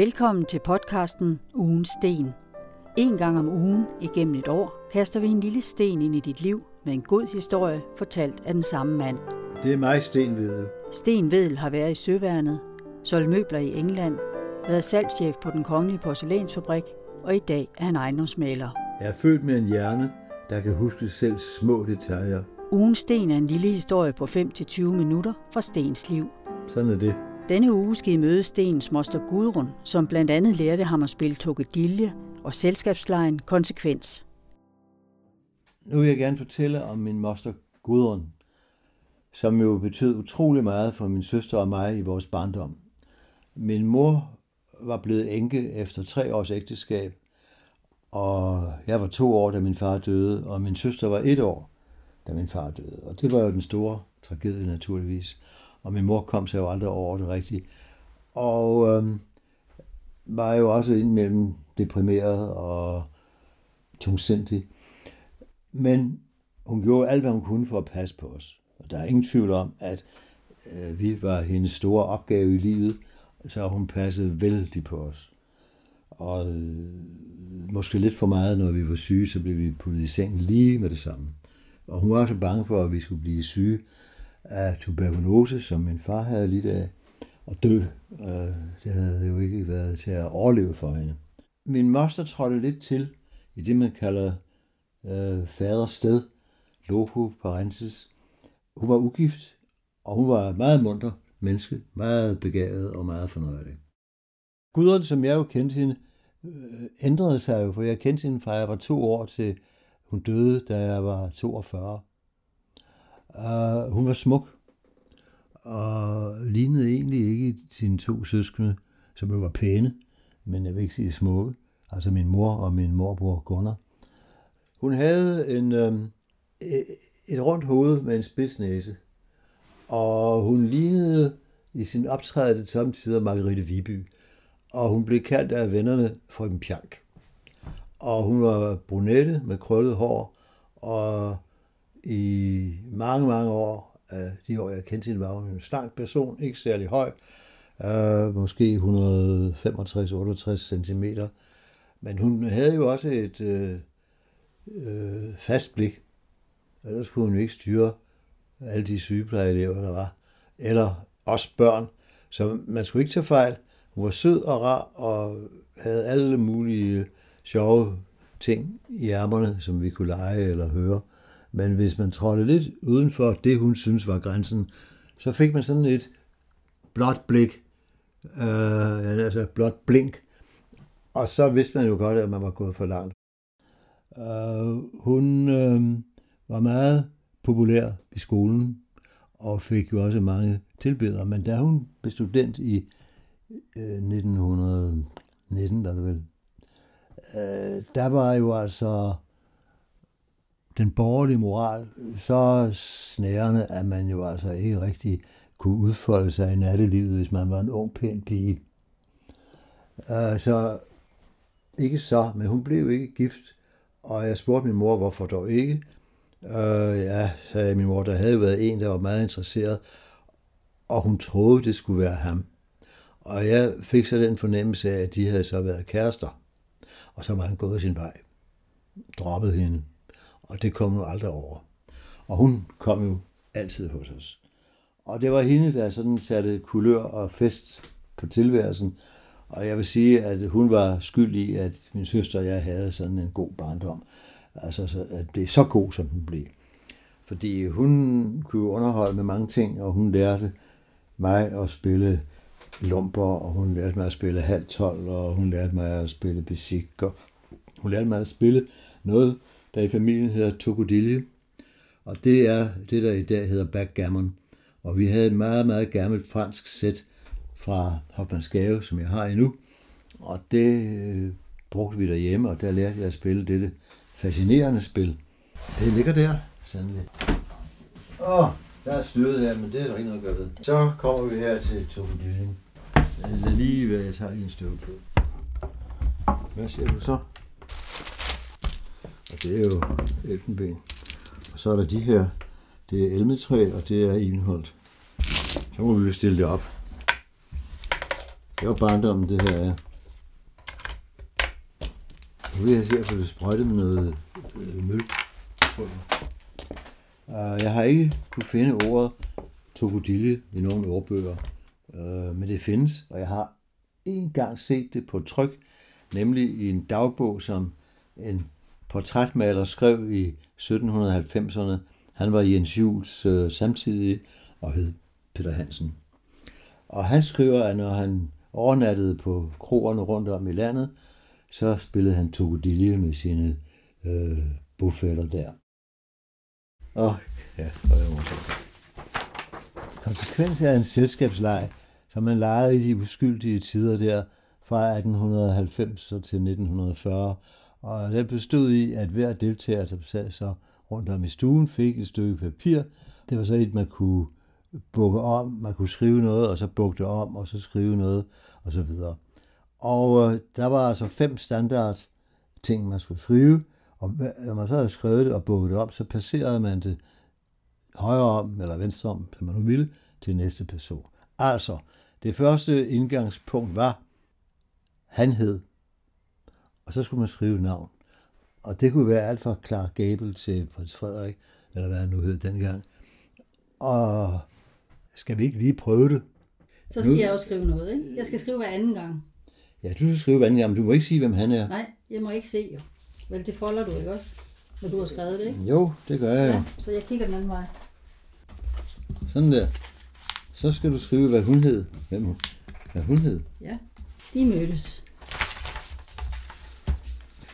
Velkommen til podcasten Ugens Sten. En gang om ugen igennem et år kaster vi en lille sten ind i dit liv med en god historie fortalt af den samme mand. Det er mig, Sten Vedel. Sten Vedel har været i Søværnet, solgt møbler i England, været salgschef på den kongelige porcelænsfabrik, og i dag er han ejendomsmaler. Jeg er født med en hjerne, der kan huske selv små detaljer. Ugens Sten er en lille historie på 5-20 minutter fra Stens liv. Sådan er det. Denne uge skal I møde Stens moster Gudrun, som blandt andet lærte ham at spille tokedilje og selskabslejen konsekvens. Nu vil jeg gerne fortælle om min moster Gudrun, som jo betød utrolig meget for min søster og mig i vores barndom. Min mor var blevet enke efter tre års ægteskab, og jeg var to år, da min far døde, og min søster var et år, da min far døde. Og det var jo den store tragedie naturligvis. Og min mor kom sig jo aldrig over det rigtigt. Og øh, var jo også indimellem deprimeret og tungsindig. Men hun gjorde alt, hvad hun kunne for at passe på os. Og der er ingen tvivl om, at øh, vi var hendes store opgave i livet, så hun passede vældig på os. Og øh, måske lidt for meget, når vi var syge, så blev vi puttet i seng lige med det samme. Og hun var så bange for, at vi skulle blive syge af tuberkulose, som min far havde lidt af, og dø. Øh, det havde jo ikke været til at overleve for hende. Min moster trådte lidt til i det, man kalder øh, fadersted, loco parensis. Hun var ugift, og hun var meget munter menneske, meget begavet og meget fornøjelig. Gudrun, som jeg jo kendte hende, øh, ændrede sig jo, for jeg kendte hende fra jeg var to år til hun døde, da jeg var 42. Uh, hun var smuk, og lignede egentlig ikke sine to søskende, som jo var pæne, men jeg vil ikke sige smukke, altså min mor og min morbror Gunnar. Hun havde en, øh, et rundt hoved med en spids næse, og hun lignede i sin optræden samtidig Margrethe Viby, og hun blev kaldt af vennerne for en Pjank. Og hun var brunette med krøllet hår, og i mange, mange år, af de år jeg kendte hende, var hun en slank person, ikke særlig høj, øh, måske 165-68 cm. Men hun havde jo også et øh, øh, fast blik. Ellers kunne hun jo ikke styre alle de sygeplejeelever, der var. Eller også børn. Så man skulle ikke tage fejl. Hun var sød og rar og havde alle mulige sjove ting i ærmerne, som vi kunne lege eller høre. Men hvis man trådte lidt uden for det, hun synes var grænsen, så fik man sådan et blåt blik, øh, altså blåt blink, og så vidste man jo godt, at man var gået for langt. Øh, hun øh, var meget populær i skolen, og fik jo også mange tilbedere, men da hun blev student i øh, 1919, der, det vel, øh, der var jo altså den borgerlige moral så snærende, at man jo altså ikke rigtig kunne udfolde sig i nattelivet, hvis man var en ung, pæn pige. Uh, så ikke så, men hun blev ikke gift, og jeg spurgte min mor, hvorfor dog ikke. Uh, ja, sagde min mor, der havde været en, der var meget interesseret, og hun troede, det skulle være ham. Og jeg fik så den fornemmelse af, at de havde så været kærester, og så var han gået sin vej, droppet hende og det kom hun aldrig over. Og hun kom jo altid hos os. Og det var hende, der sådan satte kulør og fest på tilværelsen. Og jeg vil sige, at hun var skyld i, at min søster og jeg havde sådan en god barndom. Altså, at det er så god, som den blev. Fordi hun kunne underholde med mange ting, og hun lærte mig at spille lumper, og hun lærte mig at spille halv tolv, og hun lærte mig at spille besik, og hun lærte mig at spille noget, der i familien hedder Tokodilje, og det er det, der i dag hedder backgammon. Og vi havde et meget, meget gammelt fransk sæt fra Hofmannsgave, som jeg har endnu, og det øh, brugte vi derhjemme, og der lærte jeg at spille dette fascinerende spil. Det ligger der, sandelig. Åh, oh, der er stødet her, men det er der ikke noget at gøre ved. Så kommer vi her til Tokodiljen. Lad lige være, jeg tager lige en støv på. Hvad siger du så? Det er jo elfenben. Og så er der de her, det er elmetræ, og det er indholdt. Så må vi jo stille det op. Det var barndommen, det her er. Nu vil jeg se at få det sprøjtet med noget øh, møl. Øh, jeg har ikke kunne finde ordet tokodilje i nogle ordbøger, øh, men det findes, og jeg har en gang set det på tryk, nemlig i en dagbog, som en portrætmaler skrev i 1790'erne. Han var Jens Jules øh, samtidig og hed Peter Hansen. Og han skriver, at når han overnattede på kroerne rundt om i landet, så spillede han tokodilje med sine øh, bofælder der. Og ja, og jeg må Konsekvens er en selskabsleg, som man legede i de uskyldige tider der fra 1890 til 1940. Og den bestod i, at hver deltager, som sad så rundt om i stuen, fik et stykke papir. Det var så et, man kunne bukke om, man kunne skrive noget, og så bukke det om, og så skrive noget, og så videre. Og øh, der var altså fem standard ting, man skulle skrive, og når man så havde skrevet det og bukket det op, så passerede man det højre om, eller venstre om, som man nu ville, til næste person. Altså, det første indgangspunkt var, han hed, og så skulle man skrive navn. Og det kunne være alt fra Clark Gable til prins Frederik, eller hvad han nu hed dengang. Og skal vi ikke lige prøve det? Så skal nu, jeg også skrive noget, ikke? Jeg skal skrive hver anden gang. Ja, du skal skrive hver anden gang, men du må ikke sige, hvem han er. Nej, jeg må ikke se jo. Vel, det folder du ikke også, når du har skrevet det, ikke? Jo, det gør jeg ja, Så jeg kigger den anden vej. Sådan der. Så skal du skrive, hvad hun hed. Hvem hun, hvad hun hed. Ja, de mødtes.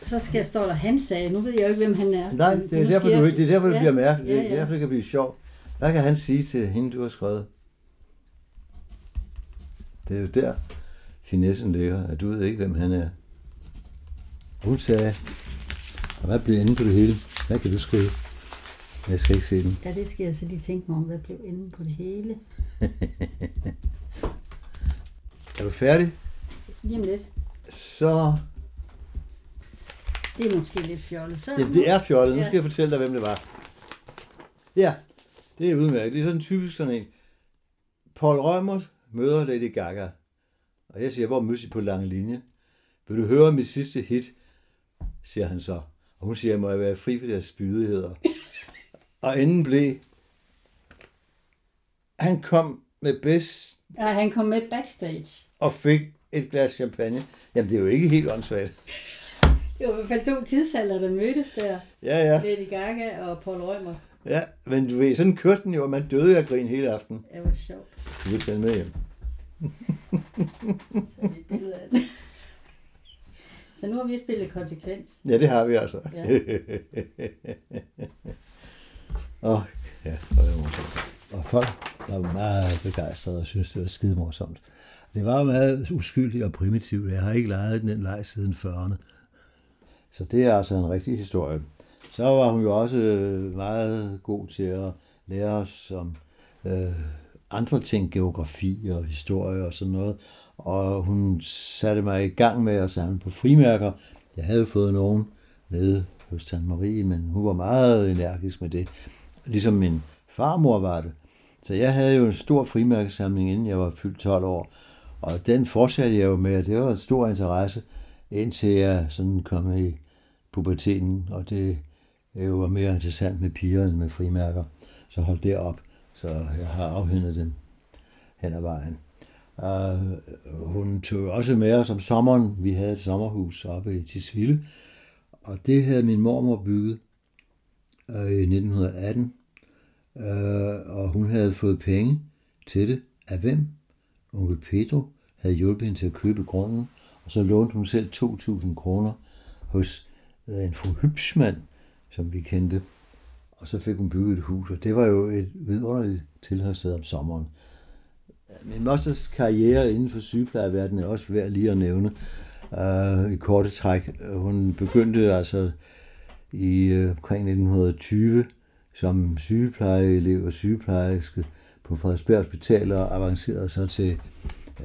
Så skal jeg stå der, han sagde, nu ved jeg jo ikke, hvem han er. Nej, det er derfor, du, det er derfor, det ja, bliver mærkeligt. Ja, ja. Det er derfor, det kan blive sjovt. Hvad kan han sige til hende, du har skrevet? Det er jo der, finessen ligger, at du ved ikke, hvem han er. Hun sagde, og hvad bliver inde på det hele? Hvad kan du skrive? Jeg skal ikke se den. Ja, det skal jeg så lige tænke mig om, hvad blev inde på det hele. er du færdig? Lige om lidt. Så... Det er måske lidt fjollet. Så... Ja, det er fjollet. Nu skal jeg fortælle dig, hvem det var. Ja, det er udmærket. Det er sådan typisk sådan en. Paul Rømert møder Lady Gaga. Og jeg siger, hvor mødes I på lange linje? Vil du høre mit sidste hit? siger han så. Og hun siger, må jeg være fri for deres spydigheder. og inden blev, han kom med bedst. Ja, han kom med backstage. Og fik et glas champagne. Jamen, det er jo ikke helt åndssvagt. Det var i hvert fald to tidsalder, der mødtes der. Ja, ja. Lady Gaga og Paul Rømer. Ja, men du ved, sådan kørte den jo, og man døde af grin hele aften. Det var sjovt. Du vil tage med hjem. Så nu har vi spillet konsekvens. Ja, det har vi altså. Ja. og, ja, det var og folk var meget begejstrede og synes det var skide morsomt. Det var jo meget uskyldigt og primitivt. Jeg har ikke leget den leg siden 40'erne. Så det er altså en rigtig historie. Så var hun jo også øh, meget god til at lære os om øh, andre ting, geografi og historie og sådan noget. Og hun satte mig i gang med at samle på frimærker. Jeg havde fået nogen nede hos Tante Marie, men hun var meget energisk med det. Ligesom min farmor var det. Så jeg havde jo en stor frimærkesamling, inden jeg var fyldt 12 år. Og den fortsatte jeg jo med, og det var en stor interesse, indtil jeg sådan kom i puberteten, og det jo var mere interessant med piger end med frimærker. Så holdt det op så jeg har afhændet den hen ad vejen. Uh, hun tog også med os om sommeren. Vi havde et sommerhus oppe i Tisvilde, og det havde min mormor bygget uh, i 1918, uh, og hun havde fået penge til det. Af hvem? Onkel Pedro havde hjulpet hende til at købe grunden, og så lånte hun selv 2.000 kroner hos øh, en fru Hybsmand, som vi kendte og så fik hun bygget et hus, og det var jo et vidunderligt tilholdssted om sommeren. Min mosters karriere inden for sygeplejeverdenen er også værd lige at nævne uh, i korte træk. Hun begyndte altså i uh, omkring 1920 som sygeplejeelev og sygeplejerske på Frederiksberg Hospital og avancerede så til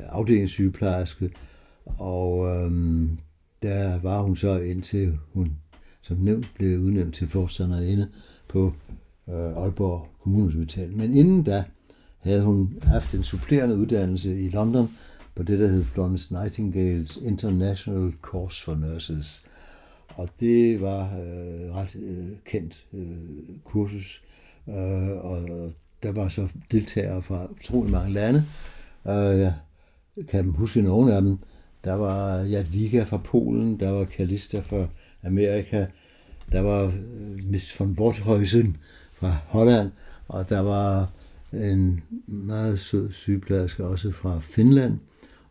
afdelingssygeplejerske. Og øhm, der var hun så indtil hun som nævnt blev udnævnt til forstanderinde på øh, Aalborg Kommunehospital. Men inden da havde hun haft en supplerende uddannelse i London på det, der hed Florence Nightingales International Course for Nurses. Og det var øh, ret øh, kendt øh, kursus, øh, og der var så deltagere fra utrolig mange lande. Øh, jeg kan huske nogle af dem. Der var Jadwiga fra Polen, der var Kalista fra Amerika, der var øh, Miss von Worthuysen fra Holland, og der var en meget sød sygeplejerske også fra Finland,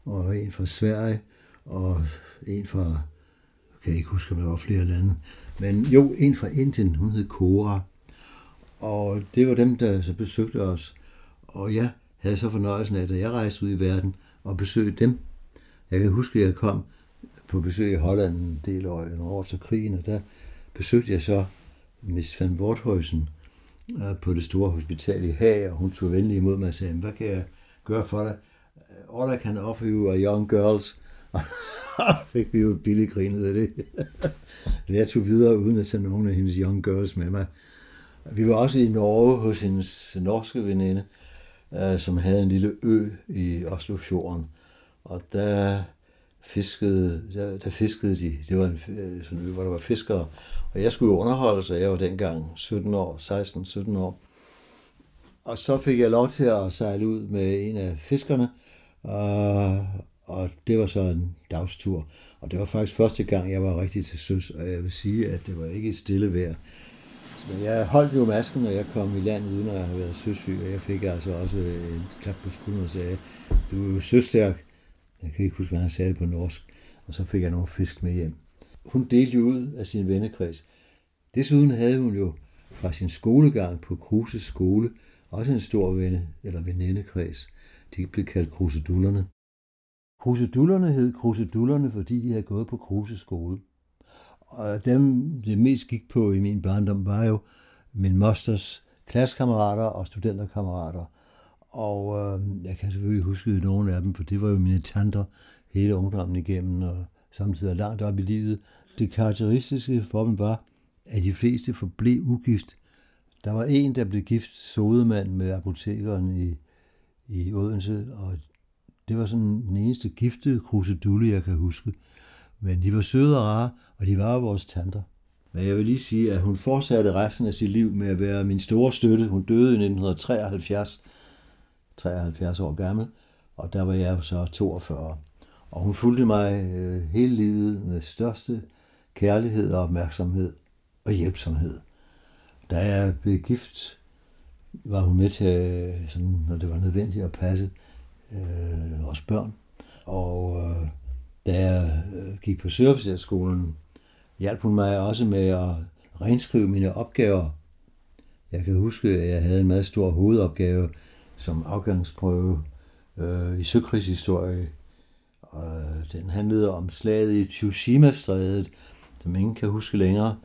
og en fra Sverige, og en fra, jeg kan ikke huske, om der var flere lande, men jo, en fra Indien, hun hed Cora, og det var dem, der så besøgte os, og jeg havde så fornøjelsen af, at jeg rejste ud i verden, og besøgte dem. Jeg kan huske, at jeg kom på besøg i Holland en del år, en år efter krigen, og der besøgte jeg så Miss van Worthuysen øh, på det store hospital i Haag, og hun tog venlig imod mig og sagde, hvad kan jeg gøre for dig? All I can offer you are young girls. Og så fik vi jo billigt grinet af det. jeg tog videre uden at tage nogen af hendes young girls med mig. Vi var også i Norge hos hendes norske veninde, øh, som havde en lille ø i Oslofjorden. Og der fiskede, der, der fiskede de. Det var en, øh, sådan ø, hvor der var fiskere. Og jeg skulle jo underholde, så jeg var dengang 17 år, 16-17 år. Og så fik jeg lov til at sejle ud med en af fiskerne, og, og det var så en dagstur. Og det var faktisk første gang, jeg var rigtig til søs, og jeg vil sige, at det var ikke et stille vejr. Men jeg holdt jo masken, når jeg kom i land, uden at have været søsyg, og jeg fik altså også en klap på skulderen og sagde, du er jo søstærk. Jeg kan ikke huske, hvad han sagde på norsk. Og så fik jeg nogle fisk med hjem. Hun delte jo ud af sin vennekreds. Desuden havde hun jo fra sin skolegang på Kruses skole også en stor venne, eller venindekreds. De blev kaldt krusedullerne. Krusedullerne hed krusedullerne, fordi de havde gået på Kruses skole. Og dem, det mest gik på i min barndom, var jo min mosters klassekammerater og studenterkammerater. Og øh, jeg kan selvfølgelig huske nogle af dem, for det var jo mine tanter hele ungdommen igennem, og samtidig langt op i livet. Det karakteristiske for dem var, at de fleste forblev ugift. Der var en, der blev gift sodemand med apotekeren i, i Odense, og det var sådan den eneste giftede krusedulle, jeg kan huske. Men de var søde og rare, og de var vores tanter. Men jeg vil lige sige, at hun fortsatte resten af sit liv med at være min store støtte. Hun døde i 1973, 73 år gammel, og der var jeg så 42. Og hun fulgte mig øh, hele livet med største kærlighed og opmærksomhed og hjælpsomhed. Da jeg blev gift, var hun med til, øh, sådan, når det var nødvendigt at passe øh, vores børn. Og øh, da jeg øh, gik på serviceskolen, hjalp hun mig også med at renskrive mine opgaver. Jeg kan huske, at jeg havde en meget stor hovedopgave som afgangsprøve øh, i søkrigshistorie. Og den handlede om slaget i Tsushima-strædet, som ingen kan huske længere.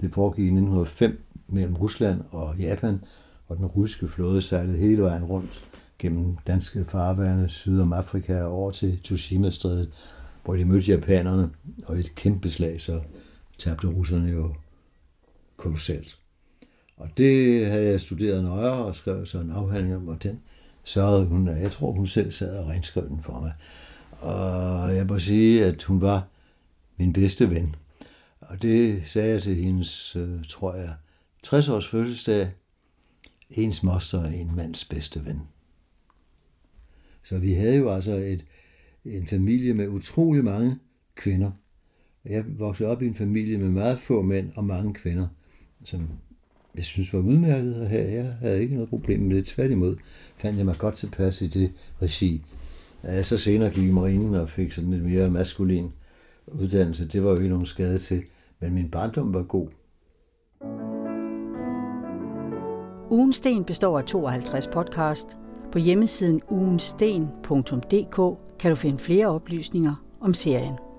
Det foregik i 1905 mellem Rusland og Japan, og den russiske flåde sejlede hele vejen rundt gennem danske farvande syd om Afrika og over til Tsushima-strædet hvor de mødte japanerne, og et kæmpe slag, så tabte russerne jo kolossalt. Og det havde jeg studeret nøjere og skrev så en afhandling om, og den sørgede hun, jeg tror hun selv sad og renskrev den for mig. Og jeg må sige, at hun var min bedste ven. Og det sagde jeg til hendes, øh, tror jeg, 60 års fødselsdag. Ens moster er en mands bedste ven. Så vi havde jo altså et, en familie med utrolig mange kvinder. Jeg voksede op i en familie med meget få mænd og mange kvinder, som jeg synes var udmærket at have. Jeg havde ikke noget problem med det. Tværtimod fandt jeg mig godt tilpas i det regi. Da jeg så senere gik i marinen og fik sådan lidt mere maskulin uddannelse, det var jo ikke nogen skade til. Men min barndom var god. Ugensten består af 52 podcast. På hjemmesiden ugensten.dk kan du finde flere oplysninger om serien.